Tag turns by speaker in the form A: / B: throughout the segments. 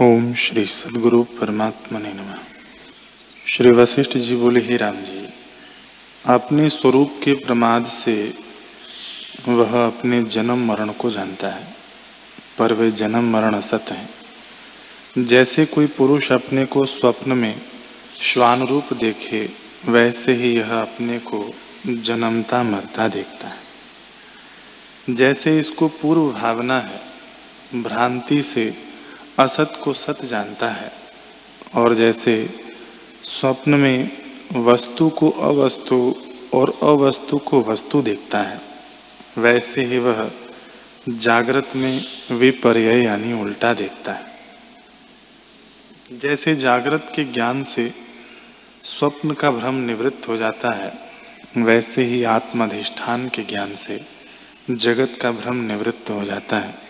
A: ओम श्री सदगुरु परमात्मा ने नम। श्री वशिष्ठ जी बोले, ही राम जी, अपने स्वरूप के प्रमाद से वह अपने जन्म मरण को जानता है, पर वे जन्म मरण असत हैं। जैसे कोई पुरुष अपने को स्वप्न में श्वान रूप देखे, वैसे ही यह अपने को जन्मता मरता देखता है। जैसे इसको पूर्व भावना है, भ्रांति से असत को सत जानता है। और जैसे स्वप्न में वस्तु को अवस्तु और अवस्तु को वस्तु देखता है, वैसे ही वह जागृत में विपर्य यानी उल्टा देखता है। जैसे जागृत के ज्ञान से स्वप्न का भ्रम निवृत्त हो जाता है, वैसे ही आत्माधिष्ठान के ज्ञान से जगत का भ्रम निवृत्त हो जाता है।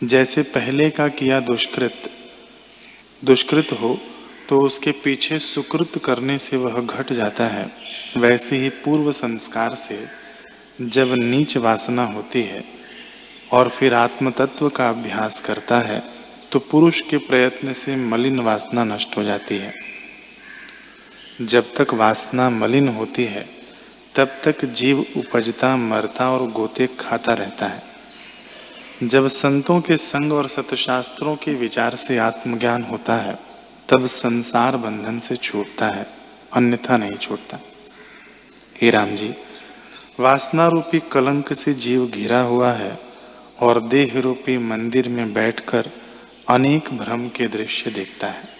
A: जैसे पहले का किया दुष्कृत। दुष्कृत हो तो उसके पीछे सुकृत करने से वह घट जाता है। वैसे ही पूर्व संस्कार से जब नीच वासना होती है और फिर आत्म तत्व का अभ्यास करता है तो पुरुष के प्रयत्न से मलिन वासना नष्ट हो जाती है। जब तक वासना मलिन होती है, तब तक जीव उपजता, मरता और गोते खाता रहता है। जब संतों के संग और सतशास्त्रों के विचार से आत्मज्ञान होता है, तब संसार बंधन से छूटता है, अन्यथा नहीं छूटता। हे राम जी वासना रूपी कलंक से जीव घिरा हुआ है और देह रूपी मंदिर में बैठकर अनेक भ्रम के दृश्य देखता है।